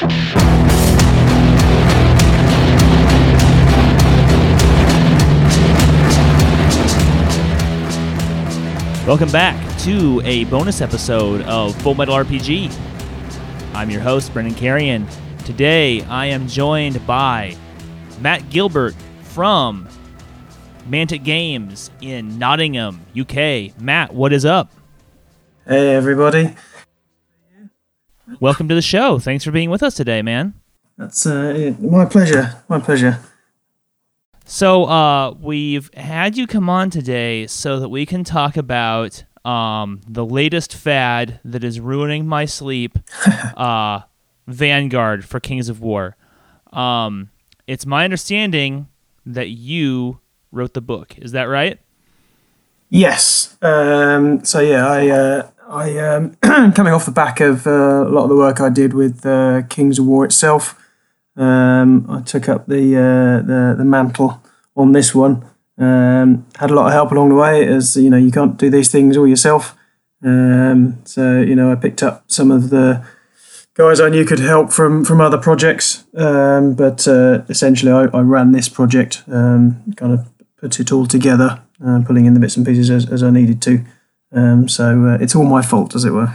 Welcome back to a bonus episode of Full Metal RPG. I'm your host, Brendan Carrion. Today I am joined by Matt Gilbert from Mantic Games in Nottingham, UK. Matt, what is up? Hey, everybody. Welcome to the show. Thanks for being with us today, man. That's uh, my pleasure. My pleasure. So, uh, we've had you come on today so that we can talk about um, the latest fad that is ruining my sleep uh, Vanguard for Kings of War. Um, it's my understanding that you wrote the book. Is that right? Yes. Um, so yeah, I uh, I um, coming off the back of uh, a lot of the work I did with uh, Kings of War itself. Um, I took up the uh, the the mantle on this one. Um, had a lot of help along the way, as you know, you can't do these things all yourself. Um, so you know, I picked up some of the guys I knew could help from from other projects, um, but uh, essentially I, I, ran this project, um, kind of put it all together, uh, pulling in the bits and pieces as, as I needed to. Um, so uh, it's all my fault, as it were.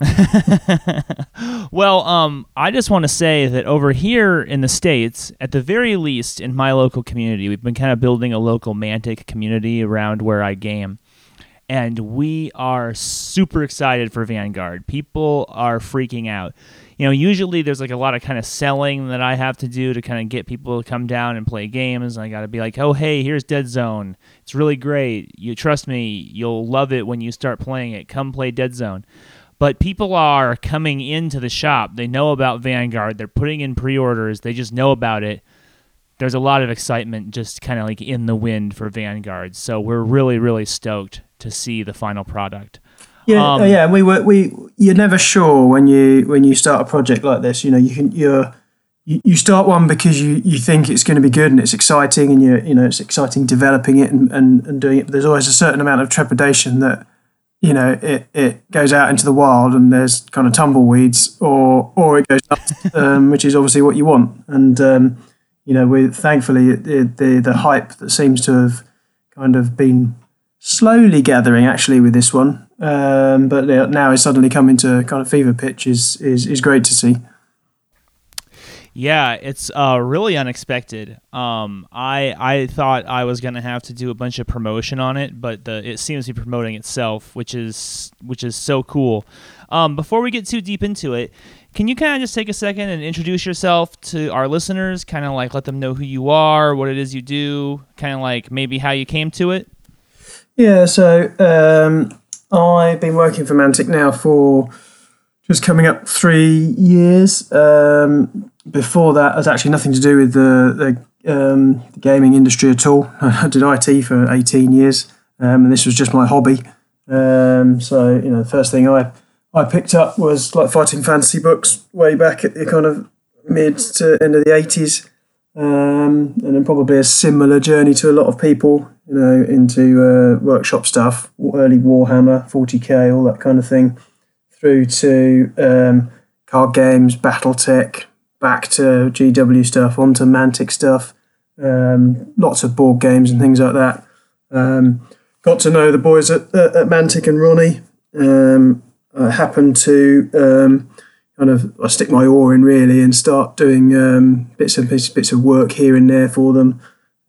well, um, I just want to say that over here in the States, at the very least in my local community, we've been kind of building a local Mantic community around where I game. And we are super excited for Vanguard. People are freaking out. You know, usually there's like a lot of kind of selling that I have to do to kind of get people to come down and play games. I got to be like, oh, hey, here's Dead Zone. It's really great. You trust me, you'll love it when you start playing it. Come play Dead Zone but people are coming into the shop. They know about Vanguard. They're putting in pre-orders. They just know about it. There's a lot of excitement just kind of like in the wind for Vanguard. So we're really really stoked to see the final product. Yeah, um, yeah. We were we. You're never sure when you when you start a project like this. You know, you can you're you, you start one because you, you think it's going to be good and it's exciting and you you know it's exciting developing it and, and, and doing it. But there's always a certain amount of trepidation that you know, it, it goes out into the wild and there's kind of tumbleweeds, or or it goes up, um, which is obviously what you want. And um, you know, we thankfully the, the the hype that seems to have kind of been slowly gathering actually with this one, um, but now it's suddenly coming to kind of fever pitch is is is great to see. Yeah, it's uh, really unexpected. Um, I I thought I was gonna have to do a bunch of promotion on it, but the, it seems to be promoting itself, which is which is so cool. Um, before we get too deep into it, can you kind of just take a second and introduce yourself to our listeners? Kind of like let them know who you are, what it is you do, kind of like maybe how you came to it. Yeah, so um, I've been working for Mantic now for just coming up three years. Um, before that, has actually nothing to do with the, the, um, the, gaming industry at all. I did IT for 18 years, um, and this was just my hobby. Um, so, you know, the first thing I, I picked up was like fighting fantasy books way back at the kind of mid to end of the 80s. Um, and then probably a similar journey to a lot of people, you know, into uh, workshop stuff, early Warhammer, 40k, all that kind of thing through to um, card games, BattleTech, back to GW stuff, onto Mantic stuff, um, lots of board games and things like that. Um, got to know the boys at, at, at Mantic and Ronnie. Um, I happened to um, kind of I stick my oar in really and start doing um, bits and bits, bits of work here and there for them.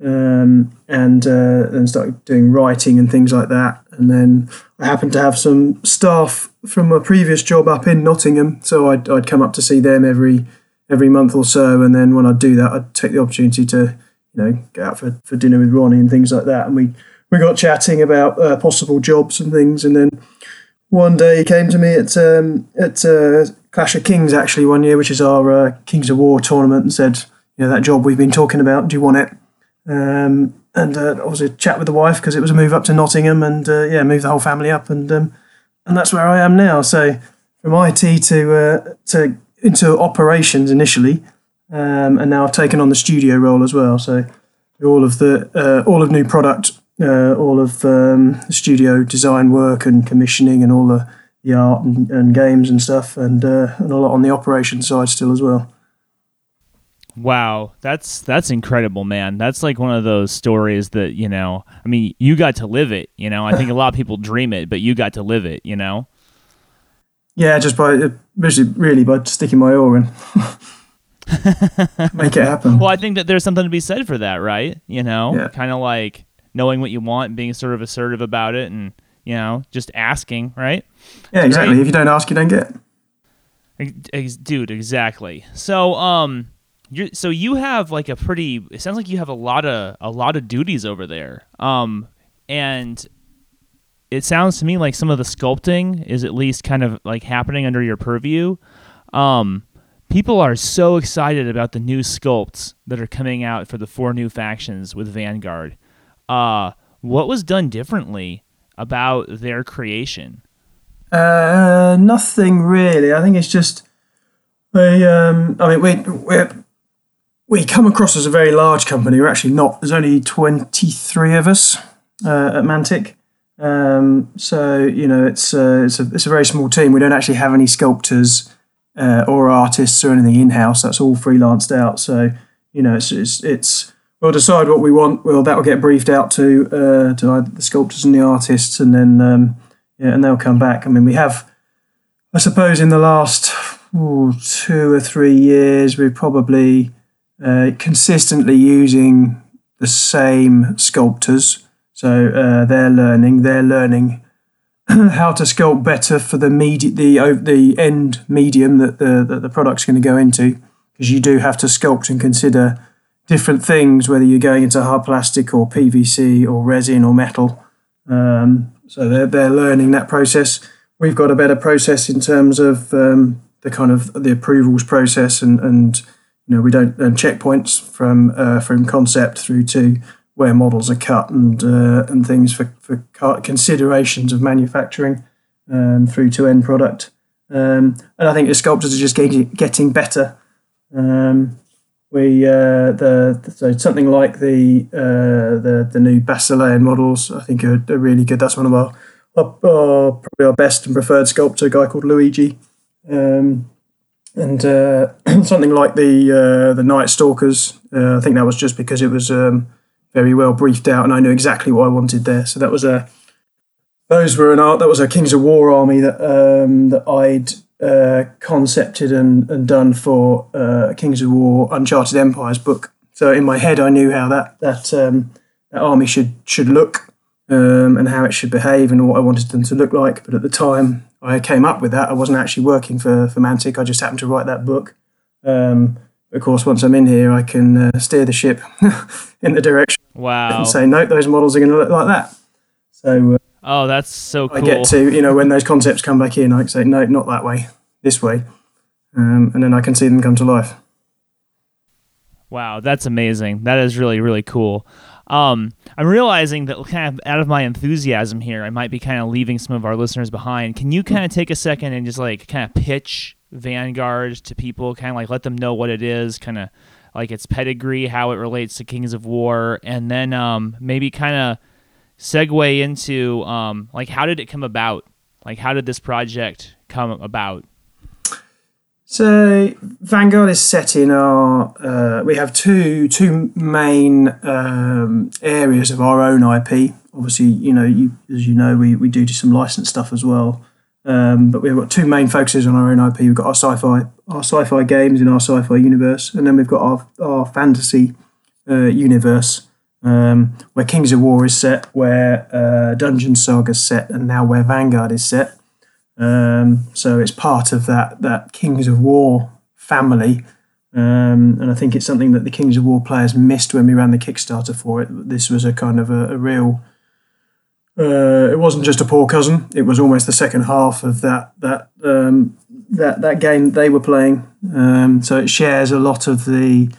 Um, and uh, and started doing writing and things like that. And then I happened to have some staff from a previous job up in Nottingham, so I'd, I'd come up to see them every every month or so. And then when I'd do that, I'd take the opportunity to you know go out for, for dinner with Ronnie and things like that. And we we got chatting about uh, possible jobs and things. And then one day he came to me at um, at uh, Clash of Kings actually one year, which is our uh, Kings of War tournament, and said, you know, that job we've been talking about, do you want it? Um, and uh, obviously a chat with the wife because it was a move up to Nottingham, and uh, yeah, move the whole family up, and um, and that's where I am now. So from IT to uh, to into operations initially, um, and now I've taken on the studio role as well. So all of the uh, all of new product, uh, all of um, studio design work and commissioning, and all the, the art and, and games and stuff, and uh, and a lot on the operation side still as well. Wow, that's that's incredible, man. That's like one of those stories that you know. I mean, you got to live it. You know, I think a lot of people dream it, but you got to live it. You know. Yeah, just by really by sticking my oar in, make it happen. Well, I think that there's something to be said for that, right? You know, Yeah. kind of like knowing what you want, and being sort of assertive about it, and you know, just asking, right? Yeah, exactly. Right. If you don't ask, you don't get. Dude exactly so um you so you have like a pretty it sounds like you have a lot of a lot of duties over there um and it sounds to me like some of the sculpting is at least kind of like happening under your purview um people are so excited about the new sculpts that are coming out for the four new factions with vanguard uh what was done differently about their creation Uh, nothing really. I think it's just we. Um, I mean, we we we come across as a very large company. We're actually not. There's only twenty three of us uh, at Mantic. Um, so you know, it's uh, it's a it's a very small team. We don't actually have any sculptors uh, or artists or anything in house. That's all freelanced out. So you know, it's it's, it's we'll decide what we want. Well, that will get briefed out to uh, to the sculptors and the artists, and then um, yeah, and they'll come back. I mean, we have, I suppose, in the last ooh, two or three years, we're probably uh, consistently using the same sculptors. So uh, they're learning, they're learning how to sculpt better for the medi- the the end medium that the that the product's going to go into, because you do have to sculpt and consider different things, whether you're going into hard plastic or PVC or resin or metal. Um, so they're, they're learning that process. We've got a better process in terms of um, the kind of the approvals process, and, and you know we don't and checkpoints from uh, from concept through to where models are cut and uh, and things for for considerations of manufacturing um, through to end product. Um, and I think the sculptors are just getting getting better. Um, we uh, the so something like the uh, the the new Basilean models I think are, are really good. That's one of our, our, our probably our best and preferred sculptor, a guy called Luigi, um, and uh, something like the uh, the Night Stalkers. Uh, I think that was just because it was um, very well briefed out, and I knew exactly what I wanted there. So that was a those were an art that was a Kings of War army that um, that I'd uh, concepted and, and done for uh, Kings of War Uncharted Empires book. So in my head, I knew how that that um, that army should should look um, and how it should behave and what I wanted them to look like. But at the time I came up with that, I wasn't actually working for for Mantic. I just happened to write that book. Um, of course, once I'm in here, I can uh, steer the ship in the direction wow and say, no, those models are going to look like that. So uh, oh that's so cool I get to, you know, when those concepts come back in, I can say, no, not that way, this way. Um, and then I can see them come to life. Wow, that's amazing. That is really, really cool. Um, I'm realizing that kind of out of my enthusiasm here, I might be kind of leaving some of our listeners behind. Can you kind of take a second and just like kind of pitch Vanguard to people, kind of like let them know what it is, kind of like its pedigree, how it relates to Kings of War, and then um, maybe kind of segue into um, like how did it come about? Like how did this project come about? So Vanguard is set in our. Uh, we have two two main um, areas of our own IP. Obviously, you know, you, as you know, we, we do do some licensed stuff as well. Um, but we've got two main focuses on our own IP. We've got our sci-fi our sci-fi games in our sci-fi universe, and then we've got our our fantasy uh, universe um, where Kings of War is set, where uh, Dungeon Saga is set, and now where Vanguard is set. Um, so it's part of that that Kings of War family, um, and I think it's something that the Kings of War players missed when we ran the Kickstarter for it. This was a kind of a, a real. Uh, it wasn't just a poor cousin; it was almost the second half of that that um, that that game they were playing. Um, so it shares a lot of the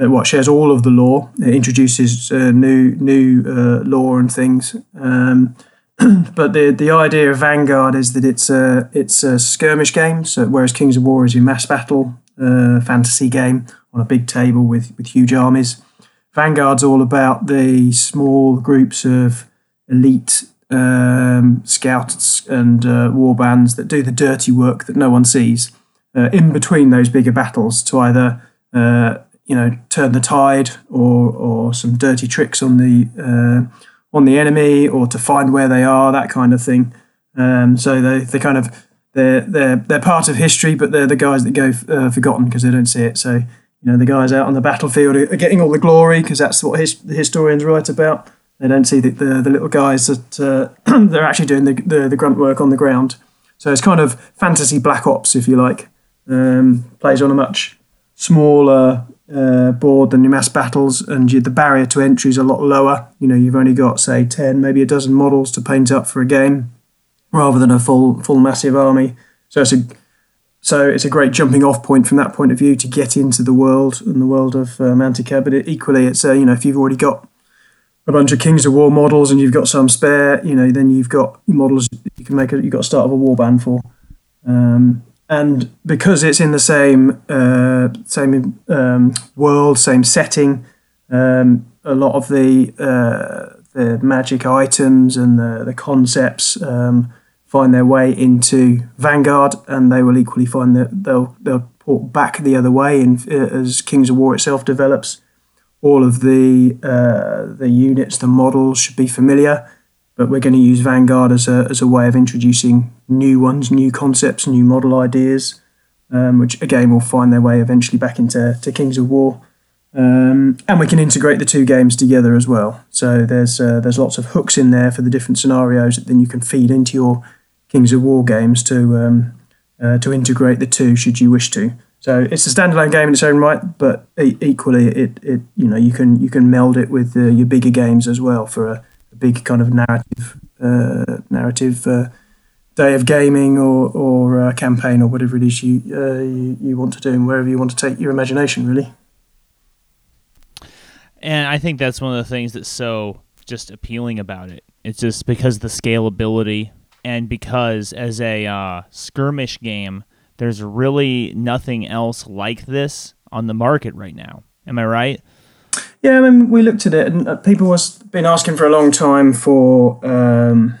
uh, what shares all of the lore. It introduces uh, new new uh, lore and things. Um, but the the idea of Vanguard is that it's a it's a skirmish game. So whereas Kings of War is a mass battle uh, fantasy game on a big table with with huge armies, Vanguard's all about the small groups of elite um, scouts and uh, war bands that do the dirty work that no one sees uh, in between those bigger battles to either uh, you know turn the tide or or some dirty tricks on the uh, on the enemy or to find where they are that kind of thing. Um, so they they kind of they're they're they're part of history, but they're the guys that go uh, forgotten because they don't see it. So you know the guys out on the battlefield are getting all the glory because that's what his, the historians write about. They don't see the, the, the little guys that uh, they're actually doing the, the, the grunt work on the ground. So it's kind of fantasy black ops, if you like. Um, plays on a much smaller uh, board than your mass battles, and you, the barrier to entry is a lot lower. You know, you've only got say ten, maybe a dozen models to paint up for a game, rather than a full full massive army. So it's a so it's a great jumping off point from that point of view to get into the world and the world of Mantica. But it, equally, it's uh, you know if you've already got a bunch of Kings of War models and you've got some spare, you know, then you've got models you can make. A, you've got to start of a war band for. Um, and because it's in the same uh, same um, world, same setting, um, a lot of the uh, the magic items and the, the concepts um, find their way into Vanguard, and they will equally find that they'll they'll port back the other way in, as Kings of War itself develops. All of the uh, the units, the models should be familiar, but we're going to use Vanguard as a as a way of introducing new ones, new concepts, new model ideas, um, which again will find their way eventually back into to Kings of War. Um, and we can integrate the two games together as well. So there's uh, there's lots of hooks in there for the different scenarios that then you can feed into your Kings of War games to um, uh, to integrate the two should you wish to. So it's a standalone game in its own right, but equally, it, it you know you can you can meld it with uh, your bigger games as well for a big kind of narrative uh, narrative uh, day of gaming or or uh, campaign or whatever it is you, uh, you you want to do and wherever you want to take your imagination really. And I think that's one of the things that's so just appealing about it. It's just because the scalability and because as a uh, skirmish game there's really nothing else like this on the market right now. Am I right? Yeah, I mean, we looked at it, and uh, people was been asking for a long time for um,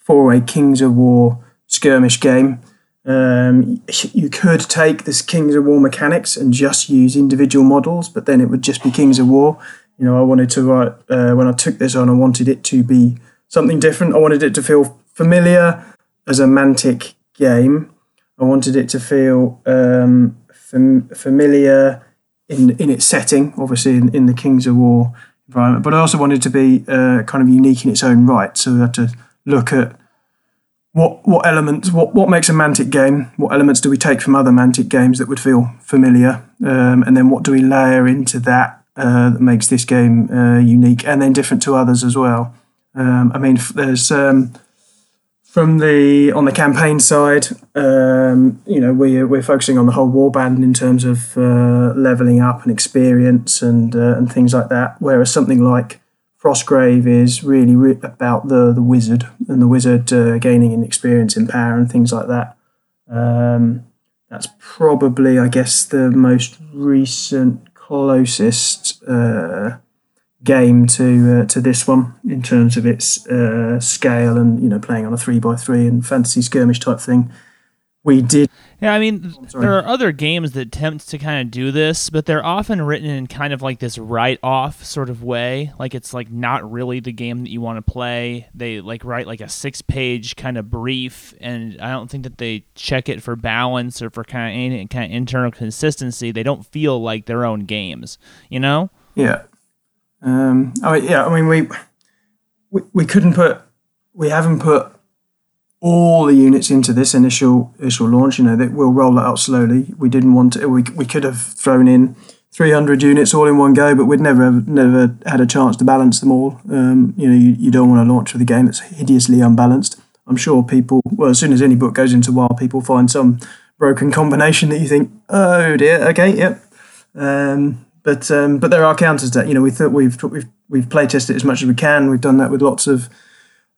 for a Kings of War skirmish game. Um, you could take this Kings of War mechanics and just use individual models, but then it would just be Kings of War. You know, I wanted to write uh, when I took this on. I wanted it to be something different. I wanted it to feel familiar as a Mantic game, I wanted it to feel um, fam- familiar in in its setting, obviously in, in, the Kings of War environment, but I also wanted to be uh, kind of unique in its own right. So we had to look at what what elements, what what makes a Mantic game, what elements do we take from other Mantic games that would feel familiar, um, and then what do we layer into that uh, that makes this game uh, unique, and then different to others as well. Um, I mean, there's um, from the on the campaign side, um, you know, we we're focusing on the whole warband in terms of uh, leveling up and experience and uh, and things like that. Whereas something like Frostgrave is really re- about the the wizard and the wizard uh, gaining in experience and power and things like that. Um, that's probably, I guess, the most recent closest uh, game to uh, to this one in terms of its uh, scale and you know playing on a three by three and fantasy skirmish type thing. We did. Yeah, I mean, oh, there are other games that attempt to kind of do this, but they're often written in kind of like this write-off sort of way. Like it's like not really the game that you want to play. They like write like a six-page kind of brief, and I don't think that they check it for balance or for kind of any kind of internal consistency. They don't feel like their own games, you know? Yeah, um, I mean, yeah, I mean, we, we we couldn't put, we haven't put all the units into this initial initial launch. You know, that we'll roll it out slowly. We didn't want to. We we could have thrown in 300 units all in one go, but we'd never never had a chance to balance them all. Um, you know, you, you don't want to launch with a game that's hideously unbalanced. I'm sure people, well, as soon as any book goes into wild, people find some broken combination that you think, oh dear, okay, yep. Um, but um, but there are counters that you know we thought we've we've we've play tested as much as we can. We've done that with lots of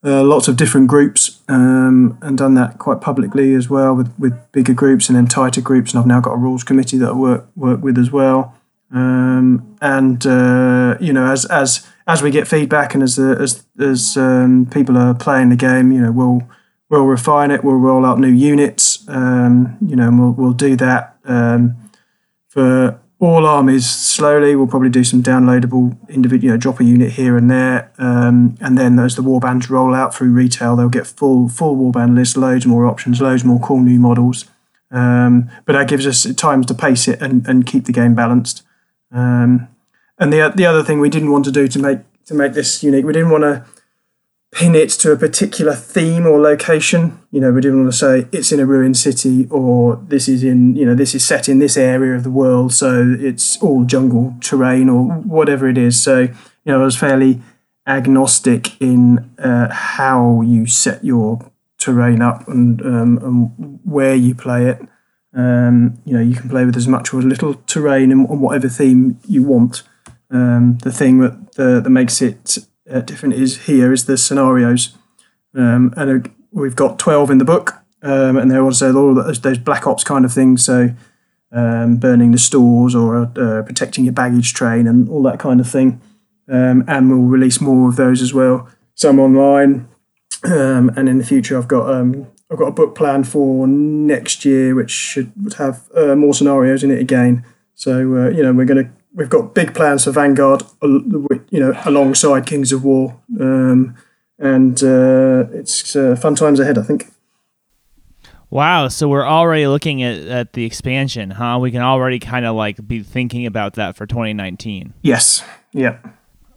uh, lots of different groups um, and done that quite publicly as well with, with bigger groups and then tighter groups. And I've now got a rules committee that I work work with as well. Um, and uh, you know, as as as we get feedback and as as as um, people are playing the game, you know, we'll we'll refine it. We'll roll out new units. Um, you know, we'll we'll do that um, for all armies slowly. We'll probably do some downloadable individual, you know, drop a unit here and there, um, and then as the warbands roll out through retail, they'll get full full warband list, loads more options, loads more cool new models. Um, but that gives us times to pace it and, and keep the game balanced. Um, and the the other thing we didn't want to do to make to make this unique, we didn't want to pin it to a particular theme or location. You know, we didn't want to say it's in a ruined city or this is in you know this is set in this area of the world, so it's all jungle terrain or whatever it is. So you know, I was fairly agnostic in uh, how you set your terrain up and um, and where you play it. Um, you know, you can play with as much or as little terrain and on whatever theme you want. Um, the thing that the, that makes it uh, different is here is the scenarios, um, and uh, we've got twelve in the book, um, and there also all those, those, black ops kind of things. So, um, burning the stores or uh, protecting your baggage train and all that kind of thing. Um, and we'll release more of those as well. Some online, um, and in the future, I've got I've got a book planned for next year, which should have uh, more scenarios in it again. So uh, you know we're going to we've got big plans for Vanguard, you know, alongside Kings of War, um, and uh, it's uh, fun times ahead, I think. Wow, so we're already looking at, at the expansion, huh? We can already kind of like be thinking about that for 2019. Yes. Yeah.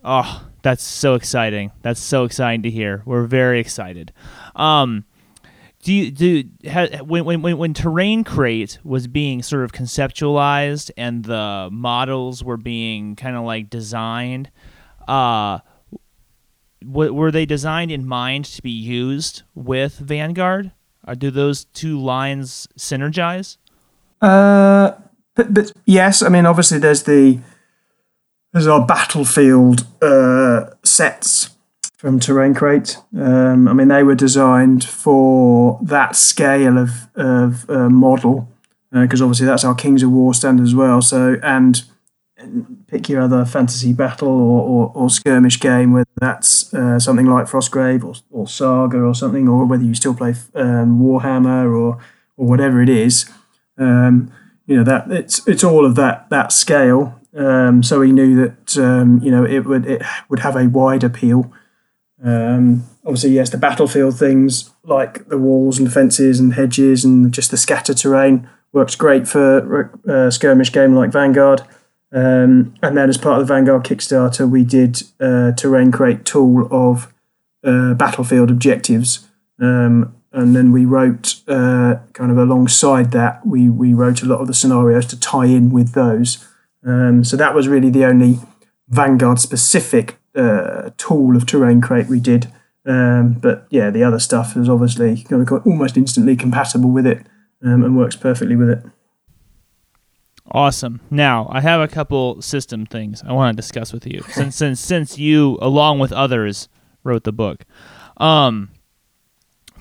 Oh, that's so exciting. That's so exciting to hear. We're very excited. Um, do you do when when when terrain crate was being sort of conceptualized and the models were being kind of like designed uh w- were they designed in mind to be used with vanguard? Or do those two lines synergize? Uh but, but yes i mean obviously there's the there's our battlefield uh sets from Terrain Crate. Um, I mean, they were designed for that scale of, of uh, model because uh, obviously that's our Kings of War standard as well. So, and pick your other fantasy battle or, or, or skirmish game, whether that's uh, something like Frostgrave or, or Saga or something, or whether you still play um, Warhammer or or whatever it is. Um, you know that it's it's all of that that scale. Um, so we knew that um, you know it would it would have a wide appeal. Um, obviously, yes, the battlefield things like the walls and fences and hedges and just the scatter terrain works great for a uh, skirmish game like Vanguard. Um, and then, as part of the Vanguard Kickstarter, we did a terrain crate tool of uh, battlefield objectives. Um, and then we wrote uh, kind of alongside that, we, we wrote a lot of the scenarios to tie in with those. Um, so that was really the only Vanguard specific uh, tool of Terrain Crate we did. Um, but yeah, the other stuff is obviously almost instantly compatible with it um, and works perfectly with it. Awesome. Now I have a couple system things I want to discuss with you since since since you, along with others, wrote the book. Um,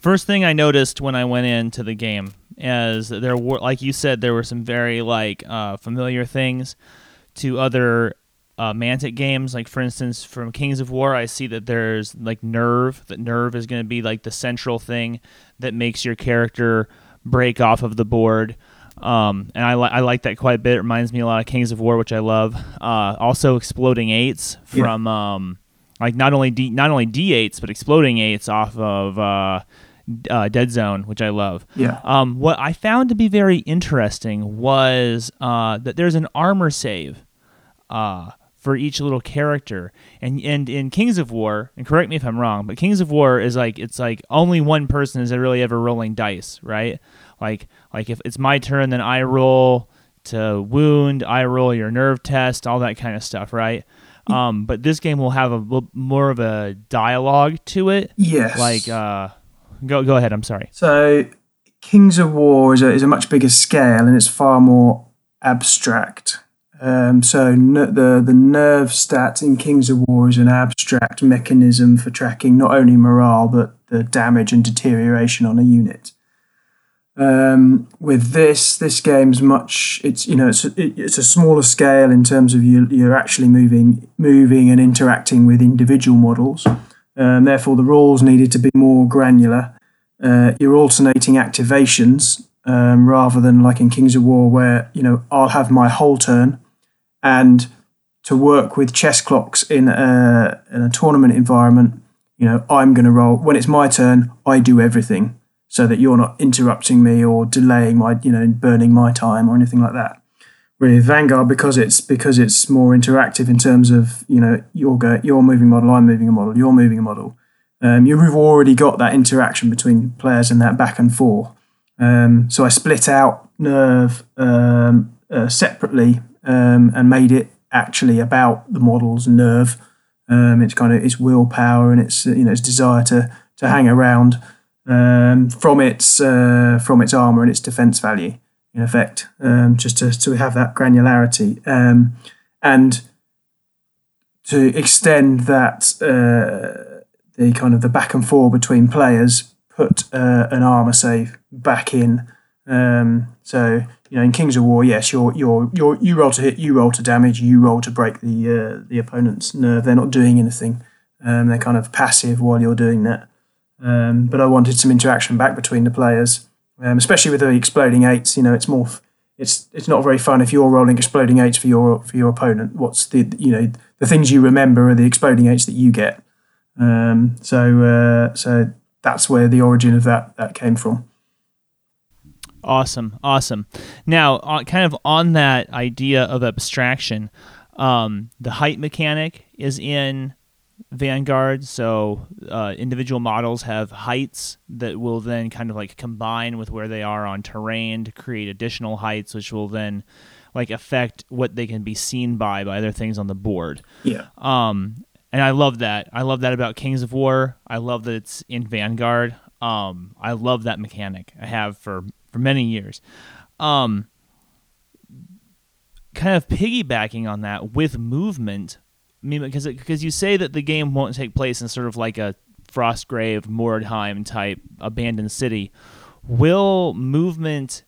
first thing I noticed when I went into the game is there were, like you said, there were some very like uh, familiar things to other uh, Mantic games. Like for instance, from Kings of War, I see that there's like nerve. That nerve is going to be like the central thing that makes your character break off of the board. Um, and I, li- I like that quite a bit. It reminds me a lot of Kings of War, which I love. Uh, also, exploding eights from yeah. um, like not only D not only D eights but exploding eights off of uh, uh, Dead Zone, which I love. Yeah. Um, what I found to be very interesting was uh, that there's an armor save. For each little character. And and in Kings of War, and correct me if I'm wrong, but Kings of War is like it's like only one person is really ever rolling dice, right? Like like if it's my turn, then I roll to wound, I roll your nerve test, all that kind of stuff, right? Um, but this game will have a more of a dialogue to it. Yes. Like uh, go go ahead. I'm sorry. So Kings of War is a, is a much bigger scale and it's far more abstract. Um, so the the nerve stat in Kings of War is an abstract mechanism for tracking not only morale but the damage and deterioration on a unit. Um, with this, this game's much. It's you know it's a, it's a smaller scale in terms of you you're actually moving moving and interacting with individual models. Um, therefore, the rules needed to be more granular. Uh, you're alternating activations um, rather than like in Kings of War, where you know I'll have my whole turn, and to work with chess clocks in a in a tournament environment, you know I'm going to roll when it's my turn. I do everything so that you're not interrupting me or delaying my, you know, burning my time or anything like that. With Vanguard, because it's because it's more interactive in terms of you know you're go, you're moving model, I'm moving a model, you're moving a model. Um, you've already got that interaction between players and that back and forth. Um, so I split out Nerve um, uh, separately um, and made it actually about the model's nerve. Um, it's kind of its willpower and its you know its desire to to hang around um, from its uh, from its armor and its defense value, in effect, um, just to, to have that granularity um, and to extend that uh, the kind of the back and forth between players, put uh, an armor save back in. Um, so you know, in Kings of War, yes, you're you're you're you roll to hit, you roll to damage, you roll to break the uh, the opponent's nerve. They're not doing anything. Um, they're kind of passive while you're doing that. Um, but I wanted some interaction back between the players, um, especially with the exploding eights. You know, it's more. It's it's not very fun if you're rolling exploding eights for your for your opponent. What's the you know the things you remember are the exploding eights that you get. Um, so uh, so that's where the origin of that that came from. Awesome, awesome. Now, uh, kind of on that idea of abstraction, um, the height mechanic is in Vanguard. So uh, individual models have heights that will then kind of like combine with where they are on terrain to create additional heights, which will then like affect what they can be seen by by other things on the board. Yeah. Um, and I love that. I love that about Kings of War. I love that it's in Vanguard. Um, I love that mechanic. I have for for many years. Um, kind of piggybacking on that with movement I mean, because because you say that the game won't take place in sort of like a Frostgrave, Mordheim type abandoned city. Will movement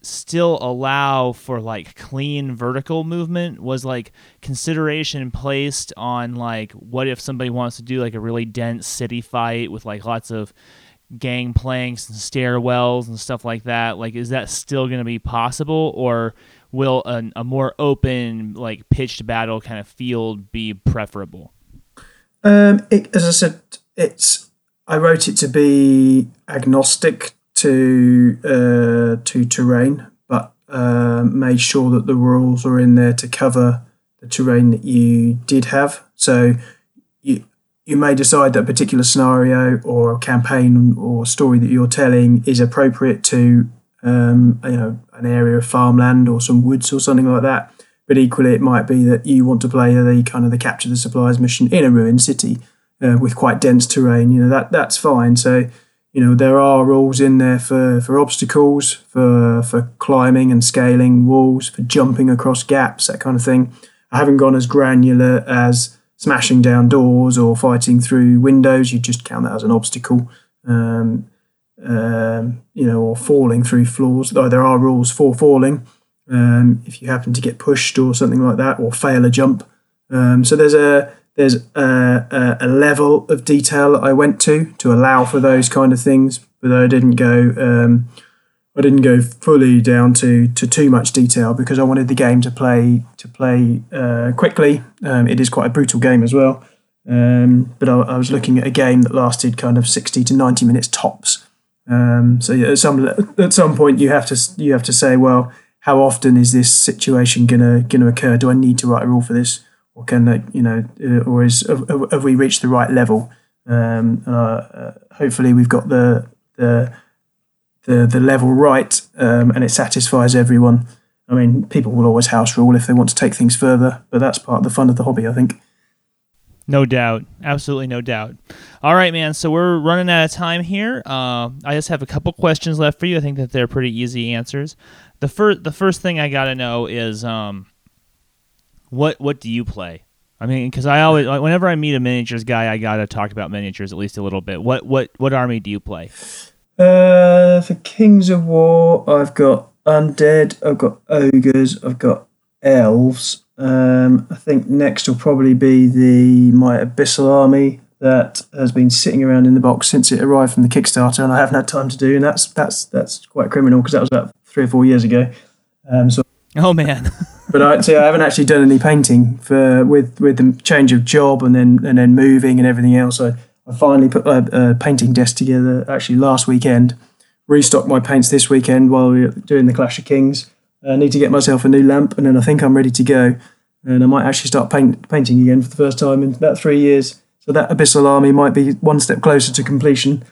still allow for like clean vertical movement? Was like consideration placed on like what if somebody wants to do like a really dense city fight with like lots of gangplanks and stairwells and stuff like that? Like, is that still going to be possible, or will a, a more open, like pitched battle kind of field be preferable? Um, it, as I said, it's I wrote it to be agnostic to uh, to terrain, but uh, made sure that the rules are in there to cover the terrain that you did have. So you you may decide that a particular scenario or campaign or story that you're telling is appropriate to um, you know, an area of farmland or some woods or something like that. But equally, it might be that you want to play the kind of the capture the supplies mission in a ruined city uh, with quite dense terrain. You know that that's fine. So you know there are rules in there for, for obstacles, for for climbing and scaling walls, for jumping across gaps, that kind of thing. I haven't gone as granular as smashing down doors or fighting through windows. You just count that as an obstacle. Um, um, you know, or falling through floors. Though there are rules for falling, um, if you happen to get pushed or something like that, or fail a jump. Um, so there's a there's a, a, a, level of detail I went to to allow for those kind of things, but I didn't go. I didn't go fully down to, to too much detail because I wanted the game to play to play uh, quickly. Um, it is quite a brutal game as well, um, but I, I was looking at a game that lasted kind of sixty to ninety minutes tops. Um, so at some at some point you have to you have to say, well, how often is this situation gonna gonna occur? Do I need to write a rule for this, or can I, you know, uh, or is have, have we reached the right level? Um, uh, uh, hopefully, we've got the the the, the level right, um, and it satisfies everyone. I mean, people will always house rule if they want to take things further, but that's part of the fun of the hobby, I think. No doubt. Absolutely no doubt. All right, man. So we're running out of time here. Uh, I just have a couple questions left for you. I think that they're pretty easy answers. The first, the first thing I got to know is um, what what do you play? I mean, because I always, like, whenever I meet a miniatures guy, I got to talk about miniatures at least a little bit. What what what army do you play? Uh, for Kings of War, I've got undead, I've got ogres, I've got elves. Um, I think next will probably be the my abyssal army that has been sitting around in the box since it arrived from the Kickstarter, and I haven't had time to do, and that's that's that's quite criminal because that was about three or four years ago. Um, so, oh man. but I see, I haven't actually done any painting for with with the change of job and then and then moving and everything else. I, I finally put a, a painting desk together actually last weekend. Restocked my paints this weekend while we were doing the Clash of Kings. I need to get myself a new lamp, and then I think I'm ready to go. And I might actually start paint, painting again for the first time in about three years. So that Abyssal Army might be one step closer to completion.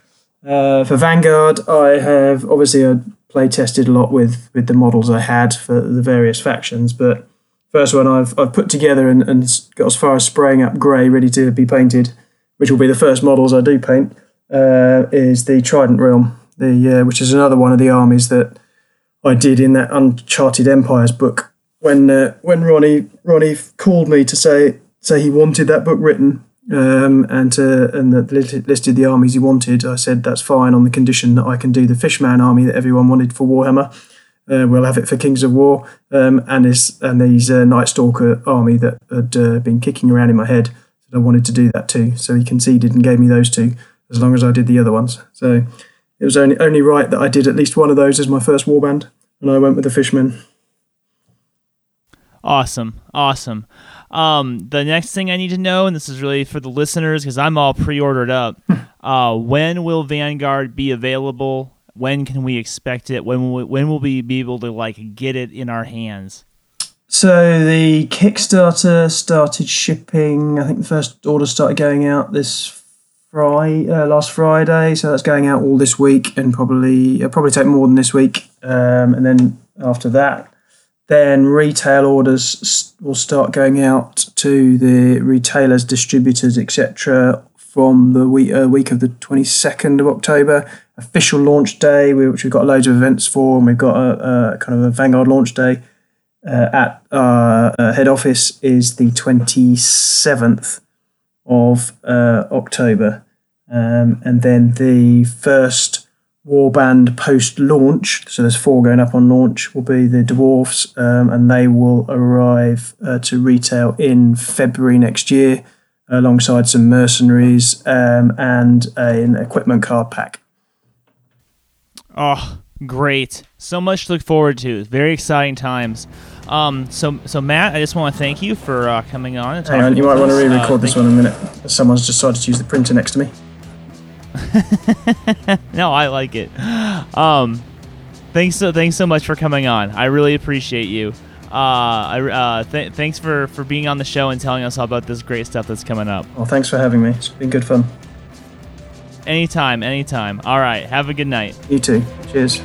Uh, for Vanguard, I have obviously I play tested a lot with with the models I had for the various factions, but first one I've I've put together and, and got as far as spraying up grey, ready to be painted, which will be the first models I do paint. Uh, is the Trident Realm, the uh, which is another one of the armies that I did in that Uncharted Empires book. When uh, when Ronnie Ronnie called me to say say he wanted that book written, um, and to, and that listed the armies he wanted. I said that's fine on the condition that I can do the Fishman army that everyone wanted for Warhammer. Uh, we'll have it for Kings of War um, and this and these uh, Night Stalker army that had uh, been kicking around in my head. I wanted to do that too. So he conceded and gave me those two as long as I did the other ones. So it was only only right that I did at least one of those as my first warband, and I went with the Fishman. Awesome, awesome. Um, the next thing I need to know, and this is really for the listeners because I'm all pre-ordered up. uh, when will Vanguard be available? When can we expect it? When will we, when will we be able to like get it in our hands? So the Kickstarter started shipping. I think the first order started going out this Friday, uh, last Friday. So that's going out all this week, and probably it'll probably take more than this week. Um, and then after that, then retail orders will start going out to the retailers, distributors, etc. from the week, uh, week of the 22nd of October. Official launch day, which we've got loads of events for, and we've got a, a kind of a Vanguard launch day at our uh, head office is the 27th of uh, October. Um, and then the first Warband post launch, so there's four going up on launch, will be the Dwarfs, um, and they will arrive uh, to retail in February next year, alongside some mercenaries um, and an equipment card pack. Oh, great! So much to look forward to. Very exciting times. Um, so, so Matt, I just want to thank you for uh, coming on. And Hang on, you might want to re-record uh, this one in a minute. Someone's decided to use the printer next to me. no, I like it. Um, thanks so thanks so much for coming on. I really appreciate you. Uh, I, uh, th- thanks for, for being on the show and telling us all about this great stuff that's coming up. Well, thanks for having me. It's been good fun. Anytime, anytime. All right. Have a good night. You too. Cheers.